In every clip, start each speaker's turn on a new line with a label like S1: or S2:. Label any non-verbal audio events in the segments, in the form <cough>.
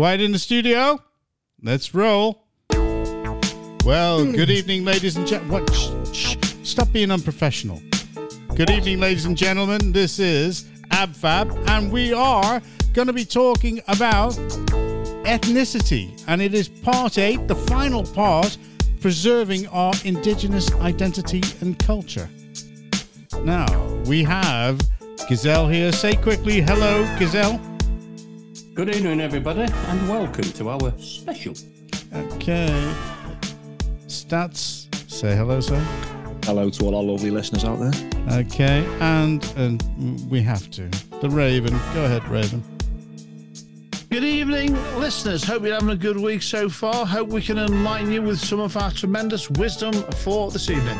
S1: Quiet in the studio. Let's roll. Well, hmm. good evening, ladies and gentlemen. What? Shh, shh, stop being unprofessional. Good evening, ladies and gentlemen. This is AbFab, and we are going to be talking about ethnicity. And it is part eight, the final part, preserving our indigenous identity and culture. Now, we have Gazelle here. Say quickly hello, Gazelle.
S2: Good evening, everybody, and welcome to our special.
S1: Okay. Stats, say hello, sir.
S3: Hello to all our lovely listeners out there.
S1: Okay, and and we have to. The Raven. Go ahead, Raven.
S4: Good evening, listeners. Hope you're having a good week so far. Hope we can enlighten you with some of our tremendous wisdom for this evening.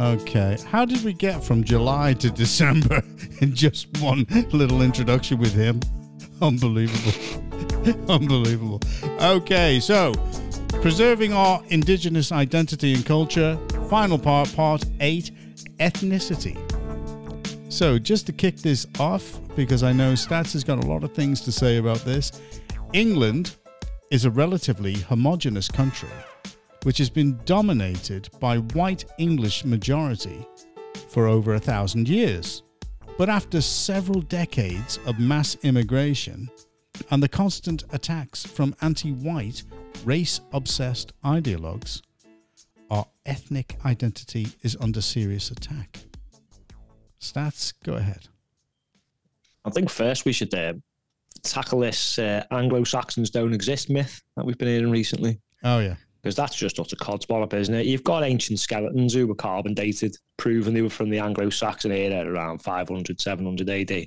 S1: Okay, how did we get from July to <laughs> December in just one little introduction with him? <laughs> Unbelievable. <laughs> Unbelievable. Okay, so preserving our indigenous identity and culture, final part, part eight ethnicity. So, just to kick this off, because I know Stats has got a lot of things to say about this, England is a relatively homogenous country which has been dominated by white English majority for over a thousand years. But after several decades of mass immigration and the constant attacks from anti white, race obsessed ideologues, our ethnic identity is under serious attack. Stats, go ahead.
S3: I think first we should uh, tackle this uh, Anglo Saxons don't exist myth that we've been hearing recently.
S1: Oh, yeah.
S3: Because that's just utter codswallop, isn't it? You've got ancient skeletons who were carbon dated, proving they were from the Anglo Saxon era around 500, 700 AD.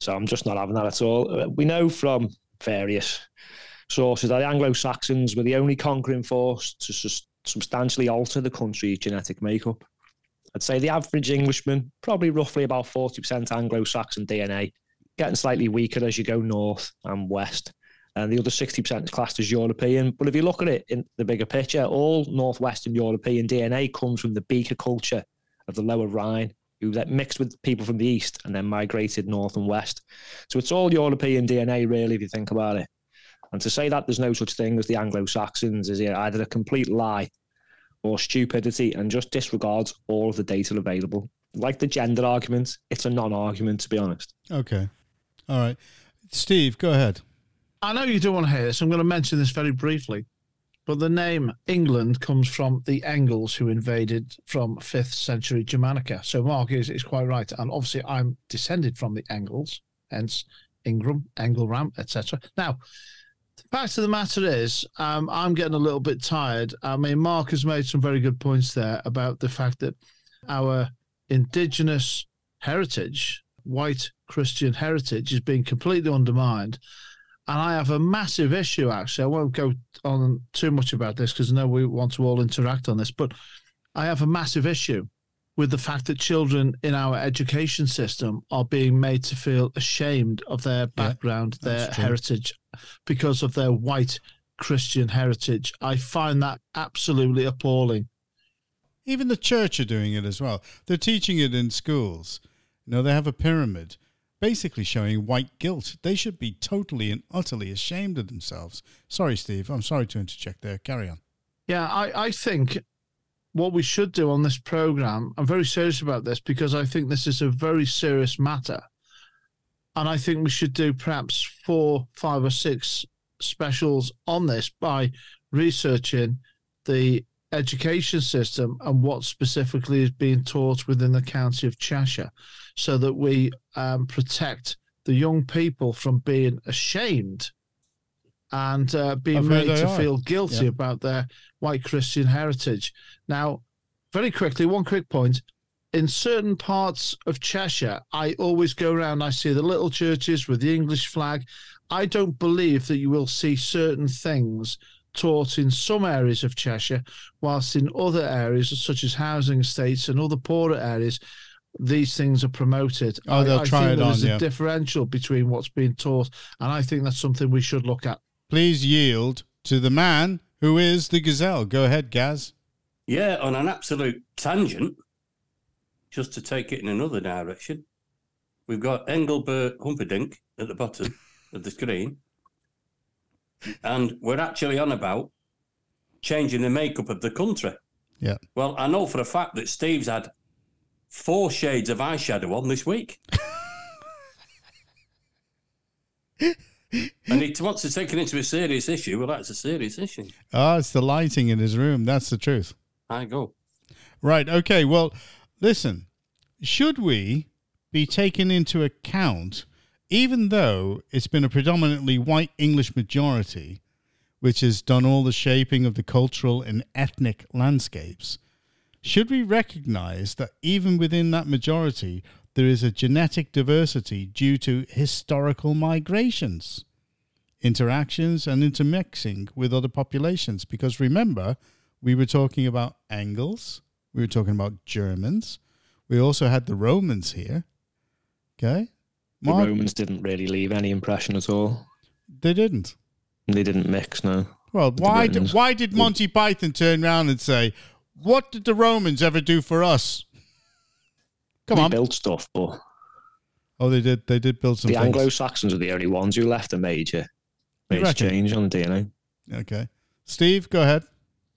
S3: So I'm just not having that at all. Uh, We know from various sources that the Anglo Saxons were the only conquering force to substantially alter the country's genetic makeup. I'd say the average Englishman, probably roughly about 40% Anglo Saxon DNA, getting slightly weaker as you go north and west. And the other 60% is classed as European. But if you look at it in the bigger picture, all Northwestern European DNA comes from the Beaker culture of the Lower Rhine, who that mixed with people from the east and then migrated north and west. So it's all European DNA, really, if you think about it. And to say that there's no such thing as the Anglo Saxons is either a complete lie or stupidity and just disregards all of the data available. Like the gender argument, it's a non argument, to be honest.
S1: Okay. All right. Steve, go ahead.
S4: I know you don't want to hear this. I'm going to mention this very briefly. But the name England comes from the Engels who invaded from 5th century Germanica. So Mark is, is quite right. And obviously, I'm descended from the Engels, hence Ingram, Engelram, etc. Now, the fact of the matter is, um, I'm getting a little bit tired. I mean, Mark has made some very good points there about the fact that our indigenous heritage, white Christian heritage, is being completely undermined. And I have a massive issue, actually. I won't go on too much about this because I know we want to all interact on this, but I have a massive issue with the fact that children in our education system are being made to feel ashamed of their background, their
S1: true.
S4: heritage, because of their white Christian heritage. I find that absolutely appalling.
S1: Even the church are doing it as well. They're teaching it in schools. You know, they have a pyramid basically showing white guilt. They should be totally and utterly ashamed of themselves. Sorry, Steve. I'm sorry to interject there. Carry on.
S4: Yeah, I, I think what we should do on this program, I'm very serious about this because I think this is a very serious matter. And I think we should do perhaps four, five, or six specials on this by researching the education system and what specifically is being taught within the county of Cheshire so that we um, protect the young people from being ashamed and uh, being made to
S1: are.
S4: feel guilty
S1: Yeah.
S4: about their white Christian heritage. Now, very quickly, one quick point. In certain parts of Cheshire, I always go around, I see the little churches with the English flag. I don't believe that you will see certain things taught in some areas of Cheshire, whilst in other areas, such as housing estates and other poorer areas, these things are promoted.
S1: Oh, they'll
S4: I, I
S1: try
S4: think
S1: it
S4: there
S1: on,
S4: is
S1: yeah.
S4: a differential between what's being taught, and I think that's something we should look at.
S1: Please yield to the man who is the gazelle. Go ahead, Gaz.
S2: Yeah, on an absolute tangent, just to take it in another direction, we've got Engelbert Humperdinck at the bottom of the screen. And we're actually on about changing the makeup of the country.
S1: Yeah.
S2: Well, I know for a fact that Steve's had four shades of eyeshadow on this week. <laughs> and he wants to take it into a serious issue. Well, that's a serious issue.
S1: Oh, it's the lighting in his room. That's the truth.
S2: I go.
S1: Right. Okay. Well, listen, should we be taken into account, even though it's been a predominantly white English majority, which has done all the shaping of the cultural and ethnic landscapes? Should we recognize that even within that majority, there is a genetic diversity due to historical migrations, interactions, and intermixing with other populations? Because remember, we were talking about Angles, we were talking about Germans, we also had the Romans here. Okay.
S3: The
S1: Mark,
S3: Romans didn't really leave any impression at all.
S1: they didn't.
S3: They didn't mix, no.
S1: Well, why did, why did Monty Python turn around and say, What did the Romans ever do for us? Come
S3: they
S1: on.
S3: built stuff, but
S1: Oh, they did. They did build some
S3: the. Anglo Saxons are the only ones who left a major,
S1: You
S3: major change on the DNA.
S1: Okay. Steve, go ahead.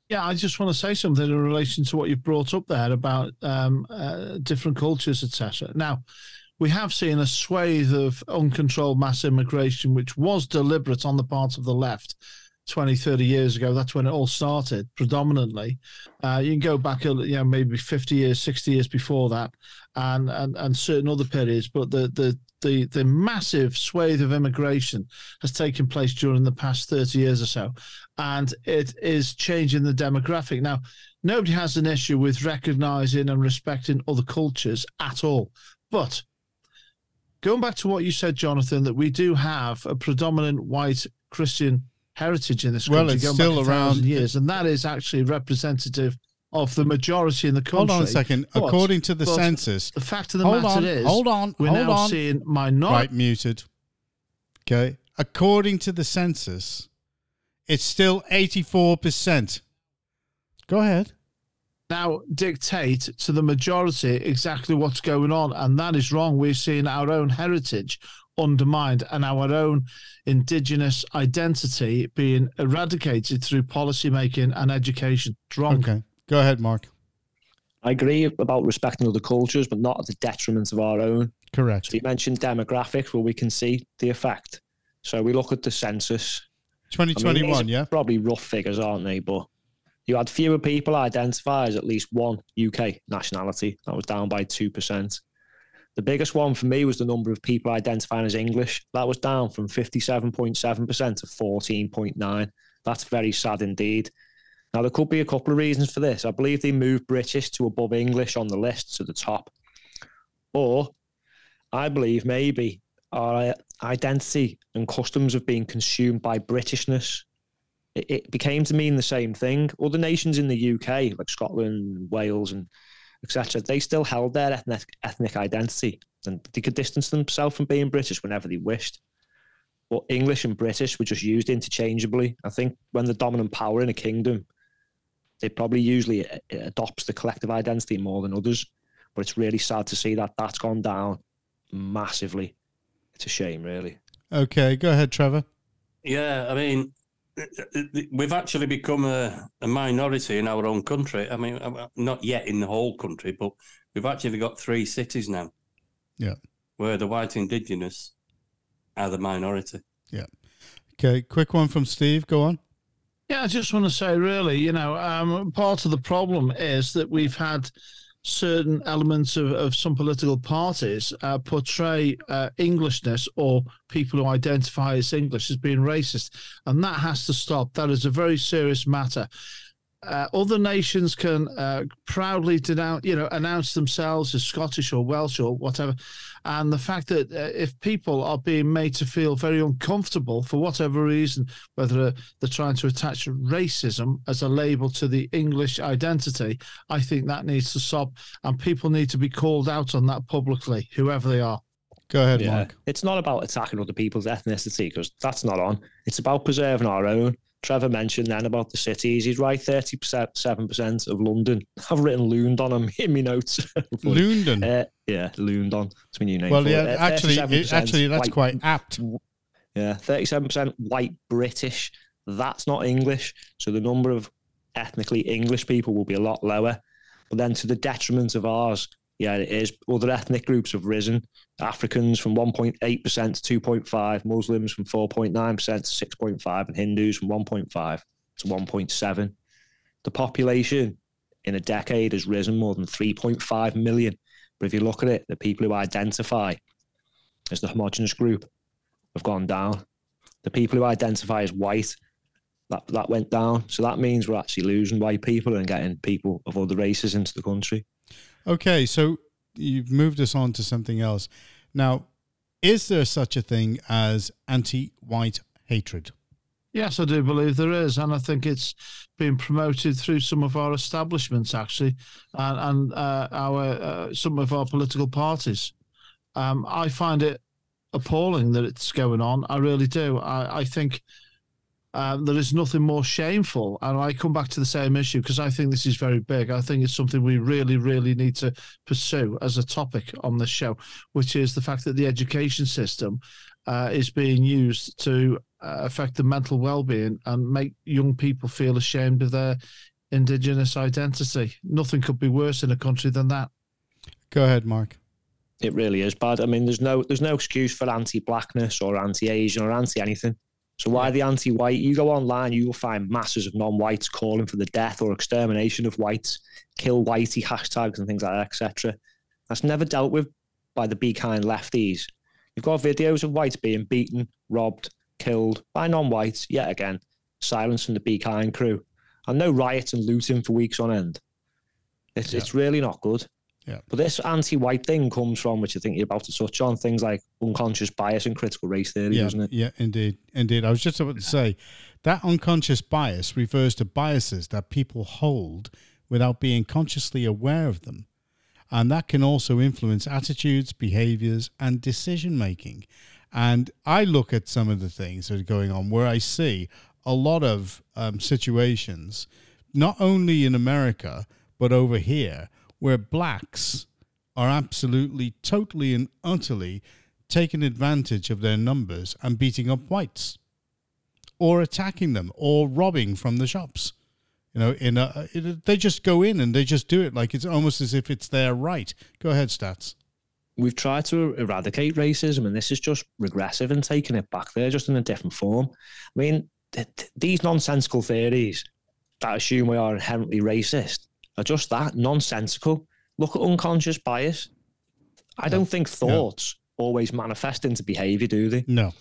S4: Yeah, I just want to say something in relation to what you've brought up there about um, uh, different cultures, etc. Now, we have seen a swathe of uncontrolled mass immigration, which was deliberate on the part of the left 20, 30 years ago. That's when it all started, predominantly. Uh, you can go back, you know, maybe 50 years, 60 years before that, and and, and certain other periods. But the, the the the massive swathe of immigration has taken place during the past 30 years or so and it is changing the demographic. Now, nobody has an issue with recognizing and respecting other cultures at all. But going back to what you said, Jonathan, that we do have a predominant white Christian heritage in this country.
S1: Well,
S4: country
S1: it's
S4: going
S1: still
S4: back a thousand
S1: around-
S4: years, and that is actually representative of the majority in the country.
S1: Hold on a second.
S4: But-
S1: According to the census,
S4: the fact of the
S1: hold
S4: matter
S1: on,
S4: is,
S1: hold on,
S4: we're
S1: hold
S4: now
S1: on.
S4: seeing minority.
S1: Right, muted. Okay. According to the census, it's still 84%. Go ahead.
S4: Now dictate to the majority exactly what's going on, and that is wrong. We're seeing our own heritage undermined and our own indigenous identity being eradicated through policy making and education. It's wrong.
S1: Okay. Go ahead, Mark.
S3: I agree about respecting other cultures, but not at the detriment of our own.
S1: Correct.
S3: So you mentioned demographics, where we can see the effect. So we look at the census. I mean,
S1: 2021, yeah?
S3: Probably rough figures, aren't they? But you had fewer people identify as at least one UK nationality. That was down by 2%. The biggest one for me was the number of people identifying as English. That was down from 57.7% to 14.9. That's very sad indeed. Now, there could be a couple of reasons for this. I believe they moved British to above English on the list to the top. Or I believe maybe our identity and customs have been consumed by Britishness. It, it became to mean the same thing. Other nations in the UK, like Scotland, Wales, and etc., they still held their ethnic ethnic identity, and they could distance themselves from being British whenever they wished. But English and British were just used interchangeably. I think when the dominant power in a kingdom, they probably usually a- adopts the collective identity more than others. But it's really sad to see that that's gone down massively. It's a shame, really.
S1: Okay. Go ahead, Trevor.
S2: Yeah, I mean, we've actually become a, a minority in our own country. I mean, uh, not yet in the whole country, but we've actually got three cities now.
S1: Yeah.
S2: Where the white indigenous are the minority. Yeah.
S1: Okay. Quick one from Steve. Go on.
S4: Yeah, I just want to say, really, you know, um, part of the problem is that we've had certain elements of, of some political parties uh, portray uh, Englishness or people who identify as English as being racist, and that has to stop. That is a very serious matter. Uh, other nations can uh, proudly denounce, you know, announce themselves as Scottish or Welsh or whatever, and the fact that uh, if people are being made to feel very uncomfortable for whatever reason, whether they're trying to attach racism as a label to the English identity, I think that needs to stop, and people need to be called out on that publicly, whoever they are.
S1: Go ahead,
S3: Yeah.
S1: Mark.
S3: It's not about attacking other people's ethnicity because that's not on. It's about preserving our own. Trevor mentioned then about the cities. He's right, 37% of London. <laughs> I've written Looned on him <laughs> in my notes. <laughs>
S1: Lunden.
S3: Uh, yeah, Looned on. It's my new name.
S1: well, yeah,
S3: it. Uh,
S1: actually, it, actually, that's
S3: white-
S1: quite apt.
S3: Yeah, thirty-seven percent white British. That's not English, so the number of ethnically English people will be a lot lower. But then, to the detriment of ours, yeah, it is. Other ethnic groups have risen. Africans from 1.8% to 2.5, Muslims from 4.9% to 6.5, and Hindus from 1.5 to 1.7. The population in a decade has risen more than 3.5 million. But if you look at it, the people who identify as the homogenous group have gone down. The people who identify as white, that, that went down. So that means we're actually losing white people and getting people of other races into the country.
S1: Okay, so you've moved us on to something else. Now, is there such a thing as anti-white hatred?
S4: Yes, I do believe there is, and I think it's being promoted through some of our establishments, actually, and, and uh, our uh, some of our political parties. Um, I find it appalling that it's going on. I really do. I, I think um, there is nothing more shameful. And I come back to the same issue because I think this is very big. I think it's something we really, really need to pursue as a topic on the show, which is the fact that the education system uh, is being used to uh, affect the mental well-being and make young people feel ashamed of their indigenous identity. Nothing could be worse in a country than that.
S1: Go ahead, Mark.
S3: It really is bad. I mean, there's no there's no excuse for anti-blackness or anti-Asian or anti-anything. So why the anti-white? You go online, you will find masses of non-whites calling for the death or extermination of whites, kill whitey hashtags and things like that, etc. That's never dealt with by the be kind lefties. You've got videos of whites being beaten, robbed, killed by non-whites. Yet again, silence from the be kind crew, and no riots and looting for weeks on end. It's
S1: Yeah.
S3: it's really not good.
S1: Yeah.
S3: But this anti-white thing comes from, which I think you're about to touch on, things like unconscious bias and critical race theory,
S1: yeah,
S3: doesn't it?
S1: yeah, indeed, indeed. I was just about to say that unconscious bias refers to biases that people hold without being consciously aware of them, and that can also influence attitudes, behaviors, and decision making. And I look at some of the things that are going on where I see a lot of um, situations, not only in America but over here, where blacks are absolutely, totally, and utterly taking advantage of their numbers and beating up whites, or attacking them, or robbing from the shops. You know, in a, it, they just go in and they just do it like it's almost as if it's their right. Go ahead, stats.
S3: We've tried to eradicate racism, and this is just regressive and taking it back there, just in a different form. I mean, th- th- these nonsensical theories that assume we are inherently racist are just that nonsensical. Look at unconscious bias. I don't think thoughts always manifest into behavior, do they?
S1: No.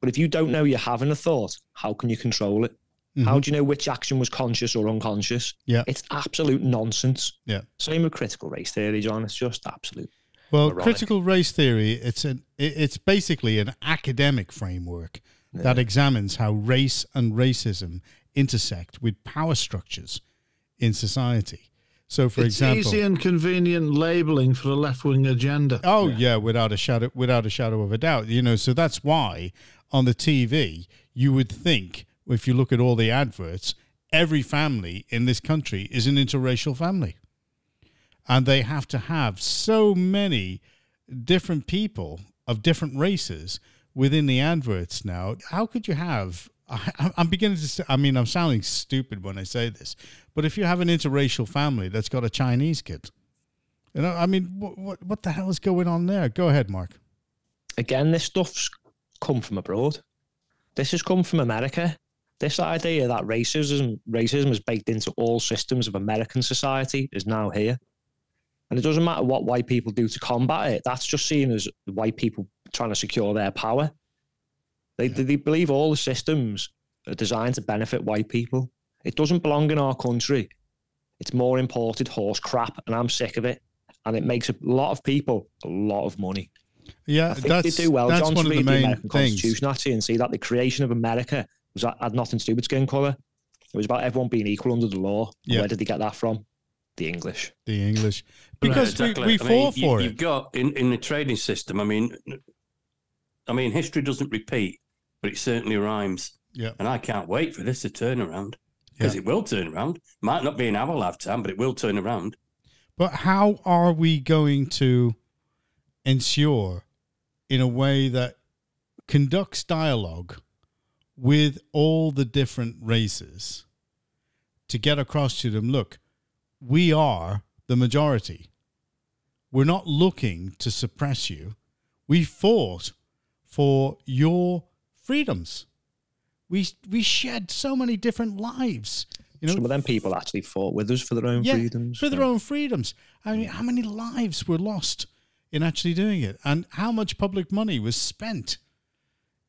S3: But if you don't know you're having a thought, how can you control it? How mm-hmm. do you know which action was conscious or unconscious?
S1: Yeah.
S3: It's absolute nonsense.
S1: Yeah.
S3: Same with critical race theory, John. It's just absolute.
S1: Well,
S3: Moronic.
S1: critical race theory it's an it's basically an academic framework that examines how race and racism intersect with power structures in society. So, for
S4: it's
S1: example,
S4: easy and convenient labeling for a left-wing agenda.
S1: Oh yeah. without a shadow without a shadow of a doubt. You know, so that's why on the TV you would think if you look at all the adverts, every family in this country is an interracial family. And they have to have so many different people of different races within the adverts now. How could you have I, I'm beginning to. I mean, I'm sounding stupid when I say this, but if you have an interracial family that's got a Chinese kid, you know, I mean, what what, what the hell is going on there? Go ahead, Mark.
S3: again, this stuff's come from abroad. This has come from America. This idea that racism racism is baked into all systems of American society is now here. And it doesn't matter what white people do to combat it. That's just seen as white people trying to secure their power. They, they believe all the systems are designed to benefit white people. It doesn't belong in our country. It's more imported horse crap, and I'm sick of it. And it makes a lot of people a lot of money.
S1: Yeah,
S3: I think
S1: that's
S3: they do well,
S1: that's
S3: John,
S1: one of the
S3: read the
S1: main
S3: American
S1: things.
S3: Constitution actually and see that the creation of America was had nothing to do with skin color. It was about everyone being equal under the law.
S1: Yeah.
S3: Where did they get that from? The English.
S1: The English, <laughs>
S2: Right,
S1: because
S2: exactly.
S1: we, we
S2: I mean,
S1: fought
S2: you-
S1: for
S2: You've got in, in the trading system. I mean, I mean, history doesn't repeat, but it certainly rhymes.
S1: Yeah.
S2: And I can't wait for this to turn around because
S1: Yeah.
S2: it will turn around. Might not be in our lifetime, but it will turn around.
S1: But how are we going to ensure, in a way that conducts dialogue with all the different races to get across to them look, we are the majority. We're not looking to suppress you. We fought for your freedoms. We we shed so many different lives. You know,
S3: Some of them people actually fought with us for their own
S1: yeah,
S3: freedoms.
S1: for their own freedoms. I mean, how many lives were lost in actually doing it, and how much public money was spent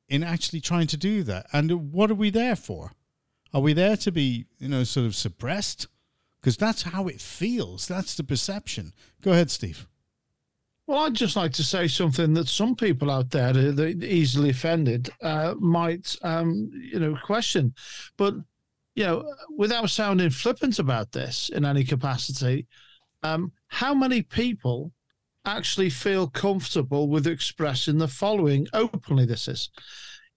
S1: in actually trying to do that? And what are we there for? Are we there to be, you know, sort of suppressed? Because that's how it feels. That's the perception. Go ahead, Steve.
S4: Well, I'd just like to say something that some people out there that easily offended uh, might, um, you know, question. But, you know, without sounding flippant about this in any capacity, um, how many people actually feel comfortable with expressing the following openly? This is,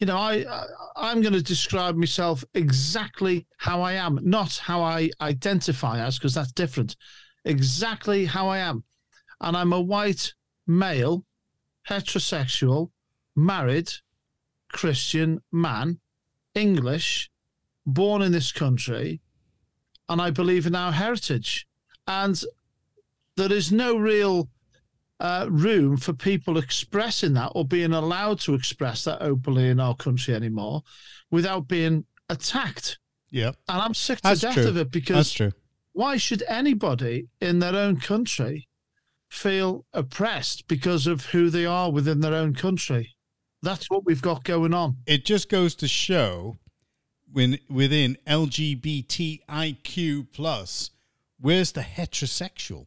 S4: you know, I, I I'm going to describe myself exactly how I am, not how I identify as, because that's different. Exactly how I am, and I'm a white male, heterosexual, married, Christian man, English, born in this country, and I believe in our heritage. And there is no real uh, room for people expressing that or being allowed to express that openly in our country anymore without being attacked.
S1: Yeah,
S4: And I'm sick to
S1: that's
S4: death
S1: true.
S4: of it because That's
S1: true.
S4: why should anybody in their own country feel oppressed because of who they are within their own country? That's what we've got going on.
S1: It just goes to show when within LGBTIQ plus, where's the heterosexual?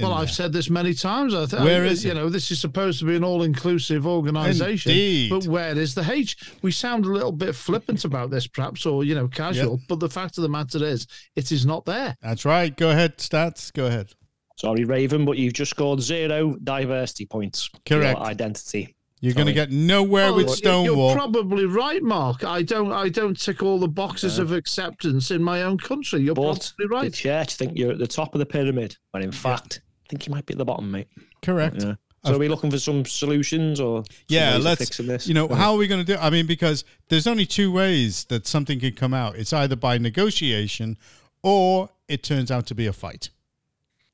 S4: Well, I've
S1: there?
S4: said this many times. I th-
S1: Where
S4: I-
S1: is
S4: you
S1: it?
S4: know this is supposed to be an all-inclusive organisation,
S1: Indeed.
S4: but where is the H? We sound a little bit flippant about this, perhaps, or you know, casual. But the fact of the matter is, it is not there.
S1: That's right. Go ahead, stats. Go ahead.
S3: Sorry, Raven, but you've just scored zero diversity points. for your
S1: Correct.
S3: identity.
S1: You're going to get nowhere
S4: Well,
S1: with
S4: oh,
S1: Stonewall.
S4: you're probably right, Mark. I don't. I don't tick all the boxes
S3: Yeah.
S4: of acceptance in my own country. You're
S3: But
S4: probably right.
S3: the
S4: right.
S3: church think you're at the top of the pyramid, when in fact, I think you might be at the bottom, mate.
S1: Correct.
S3: Yeah. So are we looking for some solutions or some
S1: Yeah,
S3: ways
S1: let's.
S3: fixing this?
S1: You know, how are we going to do? I mean, because there's only two ways that something can come out. It's either by negotiation, or it turns out to be a fight.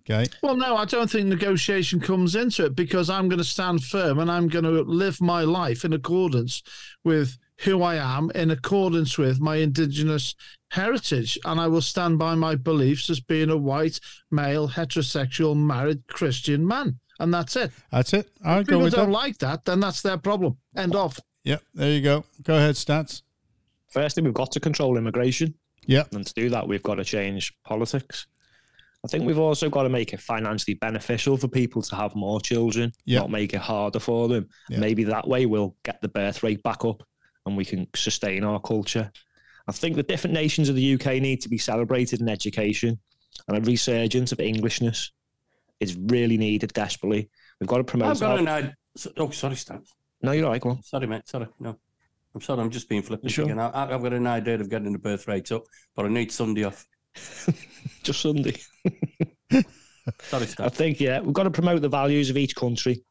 S1: Okay.
S4: Well, no, I don't think negotiation comes into it because I'm going to stand firm and I'm going to live my life in accordance with who I am, in accordance with my indigenous heritage. And I will stand by my beliefs as being a white, male, heterosexual, married Christian man. And that's it.
S1: That's it. I'll
S4: If people don't
S1: that.
S4: like that, then that's their problem. End of.
S1: Yep. There you go. Go ahead, stats.
S3: Firstly, we've got to control immigration.
S1: Yeah.
S3: And to do that, we've got to change politics. I think we've also got to make it financially beneficial for people to have more children,
S1: Yeah.
S3: not make it harder for them.
S1: Yeah.
S3: Maybe that way we'll get the birth rate back up and we can sustain our culture. I think the different nations of the UK need to be celebrated in education and a resurgence of Englishness is really needed desperately. We've got to promote
S2: I've got an uh, idea. Oh, sorry, Stan.
S3: No, you're right, go on.
S2: Sorry, mate. Sorry. No. I'm sorry. I'm just being flippant
S3: Sure.
S2: again. I, I've got an idea of getting the birth rate up, but I need Sunday off. <laughs>
S3: Just Sunday. <laughs>
S2: Sorry,
S3: I think, yeah, we've got to promote the values of each country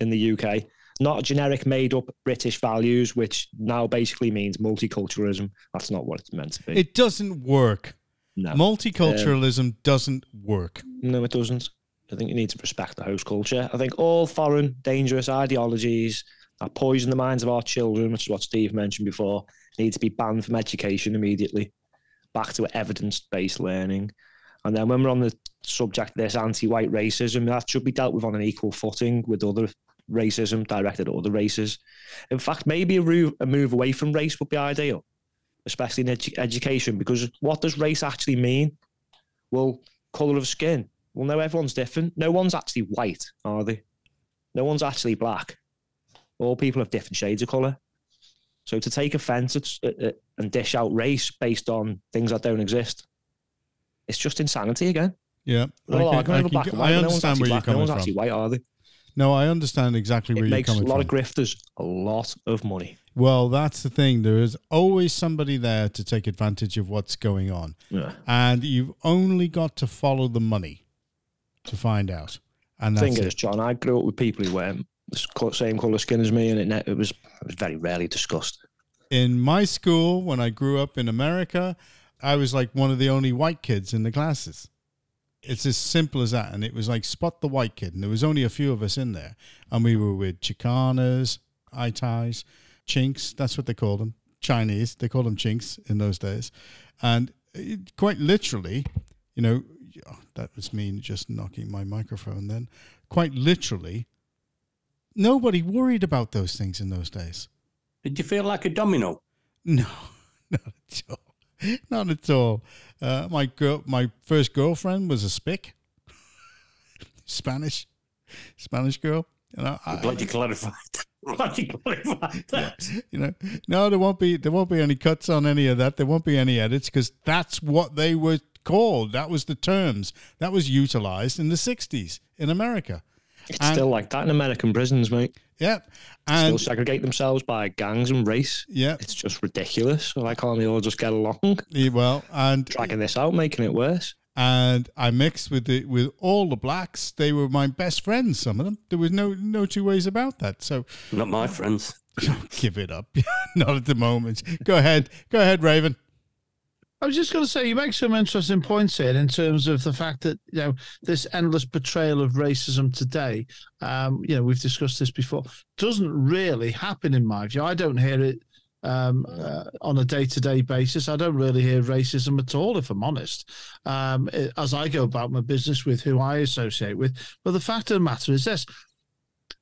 S3: in the UK, not generic made up British values, which now basically means multiculturalism. That's not what it's meant to be.
S1: It doesn't work.
S3: no.
S1: Multiculturalism um, doesn't work.
S3: no, it doesn't. I think you need to respect the host culture. I think all foreign, dangerous ideologies that poison the minds of our children, which is what Steve mentioned before, need to be banned from education immediately. Back to evidence based learning. And then when we're on the subject of this anti white racism, that should be dealt with on an equal footing with other racism directed at other races. In fact, maybe a, ru- a move away from race would be ideal, especially in edu- education, because what does race actually mean? Well, colour of skin. Well, no, everyone's different. No one's actually white, are they? No one's actually black. All people have different shades of colour. So to take offence at, at, and dish out race based on things that don't exist, it's just insanity again.
S1: Yeah.
S3: We're all
S1: I, can, I, can, I
S3: but no
S1: understand where you're
S3: black, no
S1: coming
S3: one's
S1: from.
S3: actually white, are they?
S1: No, I understand exactly where
S3: It
S1: you're coming from.
S3: makes a lot
S1: from.
S3: of grifters a lot of money.
S1: well, that's the thing. There is always somebody there to take advantage of what's going on.
S3: Yeah.
S1: And you've only got to follow the money to find out. And that's
S3: thing is, John, I grew up with people who weren't the co- same colour skin as me, and it it was it was very rarely discussed.
S1: In my school, when I grew up in America, I was like one of the only white kids in the classes. It's as simple as that. And it was like spot the white kid. And there was only a few of us in there. And we were with Chicanas, Itais, Chinks. That's what they called them. Chinese. They called them Chinks in those days. And it, quite literally, you know, oh, that was me just knocking my microphone then. Quite literally, nobody worried about those things in those days.
S2: Did you feel like a domino?
S1: No, <laughs> not at all. Not at all. Uh, my girl, my first girlfriend was a spick, <laughs> Spanish, Spanish girl. And I, I,
S2: Glad you clarified. <laughs> Glad you clarified that.
S1: you know, no, there won't be there won't be any cuts on any of that. There won't be any edits because that's what they were called. That was the terms that was utilized in the '60s in America.
S3: It's
S1: And-
S3: still like that in American prisons, mate.
S1: Yep,
S3: Still segregate themselves by gangs and race.
S1: yeah,
S3: It's just ridiculous. Why can't they all just get along?
S1: yeah, well, and
S3: Dragging this out, making it worse.
S1: and I mixed with the with all the blacks. They were my best friends. Some of them. There was no no two ways about that. So
S2: Not my friends. <laughs>
S1: give it up. <laughs> Not at the moment. Go ahead. Go ahead, Raven.
S4: I was just going to say, you make some interesting points here in terms of the fact that you know this endless portrayal of racism today. Um, you know, we've discussed this before. Doesn't really happen in my view. I don't hear it um, uh, on a day-to-day basis. I don't really hear racism at all, if I'm honest. Um, as I go about my business with who I associate with, but the fact of the matter is this: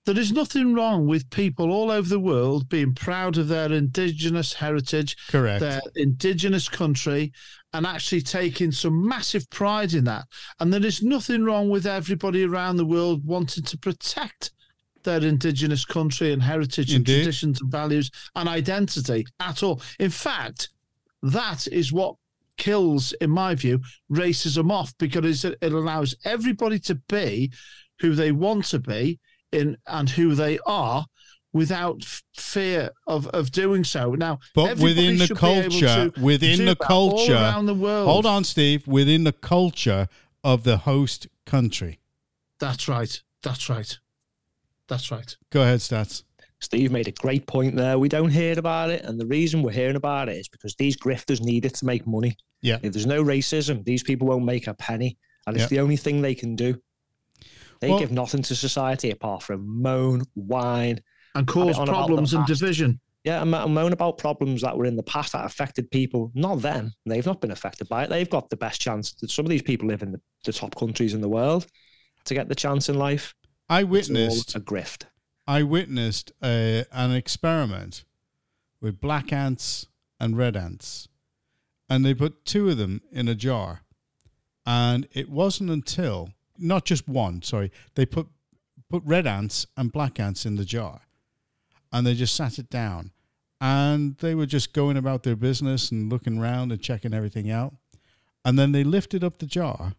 S4: there is nothing wrong with people all over the world being proud of their indigenous heritage
S1: Correct.
S4: their indigenous country and actually taking some massive pride in that. And there is nothing wrong with everybody around the world wanting to protect their indigenous country and heritage
S1: Indeed.
S4: and traditions and values and identity at all. In fact, that is what kills, in my view, racism off because it, it allows everybody to be who they want to be in and who they are without fear of, of doing so. Now,
S1: But within the
S4: should be able
S1: culture, within the culture,
S4: around the world.
S1: hold on, Steve. Within the culture of the host country.
S4: That's right. That's right. That's right.
S1: Go ahead, stats.
S3: Steve made a great point there. We don't hear about it, and the reason we're hearing about it is because these grifters need it to make money.
S1: Yeah.
S3: If there's no racism, these people won't make a penny, and it's
S1: Yeah.
S3: the only thing they can do. They
S1: Well-
S3: give nothing to society apart from moan, whine,
S4: And cause
S3: on about the
S4: problems and division.
S3: yeah, and moan about problems that were in the past that affected people. Not them. They've not been affected by it. They've got the best chance. That Some of these people live in the, the top countries in the world to get the chance in life.
S1: I witnessed
S3: a grift.
S1: I witnessed a, an experiment with black ants and red ants, and they put two of them in a jar, and it wasn't until not just one, sorry, they put put red ants and black ants in the jar, and they just sat it down, and they were just going about their business and looking around and checking everything out, and then they lifted up the jar,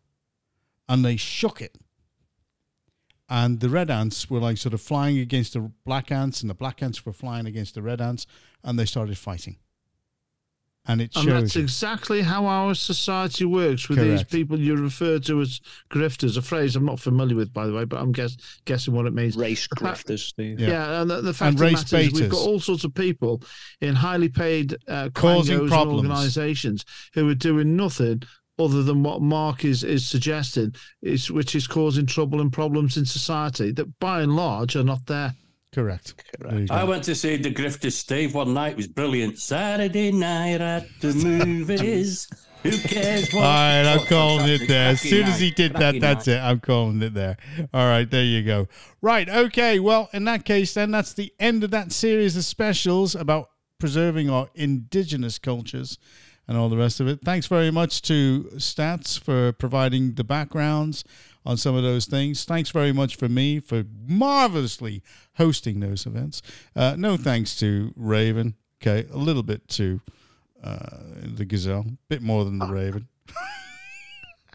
S1: and they shook it. And the red ants were like sort of flying against the black ants, and the black ants were flying against the red ants, and they started fighting. And it
S4: And that's exactly how our society works with these people you refer to as grifters, a phrase I'm not familiar with, by the way, but I'm guess, guessing what it means.
S3: Race
S4: The fact-
S3: grifters. Steve.
S1: Yeah.
S4: Yeah, and the, the fact
S1: And
S4: of the
S1: race
S4: matter is we've got all sorts of people in highly paid uh,
S1: Causing
S4: quangos and
S1: problems.
S4: organisations who are doing nothing other than what Mark is is suggesting, is which is causing trouble and problems in society that by and large are not there.
S1: Correct. There you go.
S2: I went to see the Grifters Steve one night. It was brilliant. Saturday night at the movies. Who cares what?
S1: All right, I'm calling it there. As soon as he did that, that's it. I'm calling it there. All right, there you go. Right, okay. Well, in that case, then that's the end of that series of specials about preserving our indigenous cultures and all the rest of it. Thanks very much to Stats for providing the backgrounds on some of those things. Thanks very much for me for marvelously hosting those events. Uh, no thanks to Raven. Okay, a little bit to uh, the Gazelle, a bit more than the Raven. <laughs>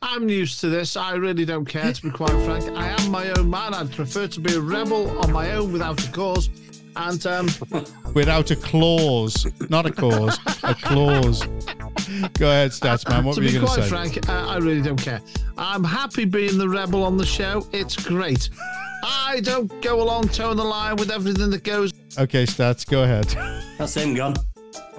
S4: I'm used to this. I really don't care, to be quite frank. I am my own man. I'd prefer to be a rebel on my own without a cause. And um,
S1: without a clause, not a cause, a clause. Go ahead, stats man. What
S4: to
S1: were you going to
S4: quite
S1: say?
S4: frank, uh, I really don't care. I'm happy being the rebel on the show. It's great. I don't go along towing the line with everything that goes.
S1: Okay, stats, go ahead.
S2: That's him gone.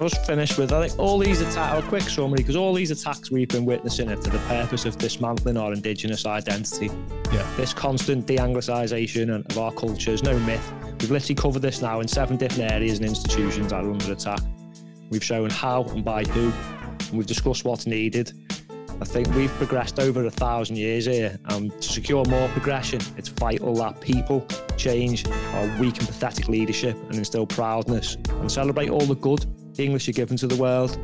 S3: Just finish with I think all these attacks, a quick summary, because all these attacks we've been witnessing are for the purpose of dismantling our Indigenous identity.
S1: Yeah.
S3: This constant de Anglicisation of our culture is no myth. We've literally covered this now in seven different areas and institutions that are under attack. We've shown how and by who, and we've discussed what's needed. I think we've progressed over a thousand years here, and to secure more progression, it's vital that people change our weak and pathetic leadership and instill proudness and celebrate all the good the English are given to the world.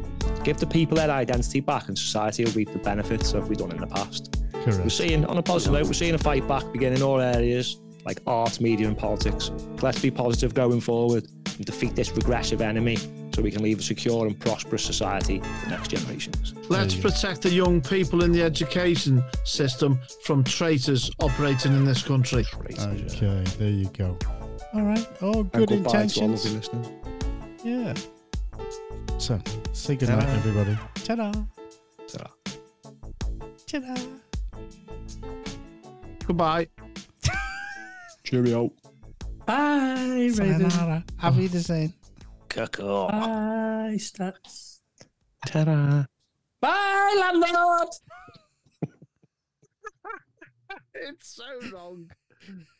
S3: Give the people their identity back, and society will reap the benefits of what we've done in the past. We're seeing, on a positive note, we're seeing a fight back begin in all areas like art, media, and politics. Let's be positive going forward and defeat this regressive enemy so we can leave a secure and prosperous society for the next generations.
S4: Let's protect the young people in the education system from traitors operating in this country.
S1: Okay, there you go. All right. All
S3: And
S1: good
S3: goodbye to all of
S1: intentions.
S3: you listening.
S1: Yeah. Say good night,
S3: Ta-da.
S1: everybody. Ta-da.
S3: Ta-ra.
S1: Ta-da.
S4: Goodbye. <laughs>
S3: Cheerio.
S2: Bye, Raven.
S1: Sayonara. Auf Wiedersehen.
S3: Cuckoo.
S2: Bye, Stats.
S3: Ta-ra.
S2: Bye, landlord. <laughs>
S4: It's so wrong. <laughs>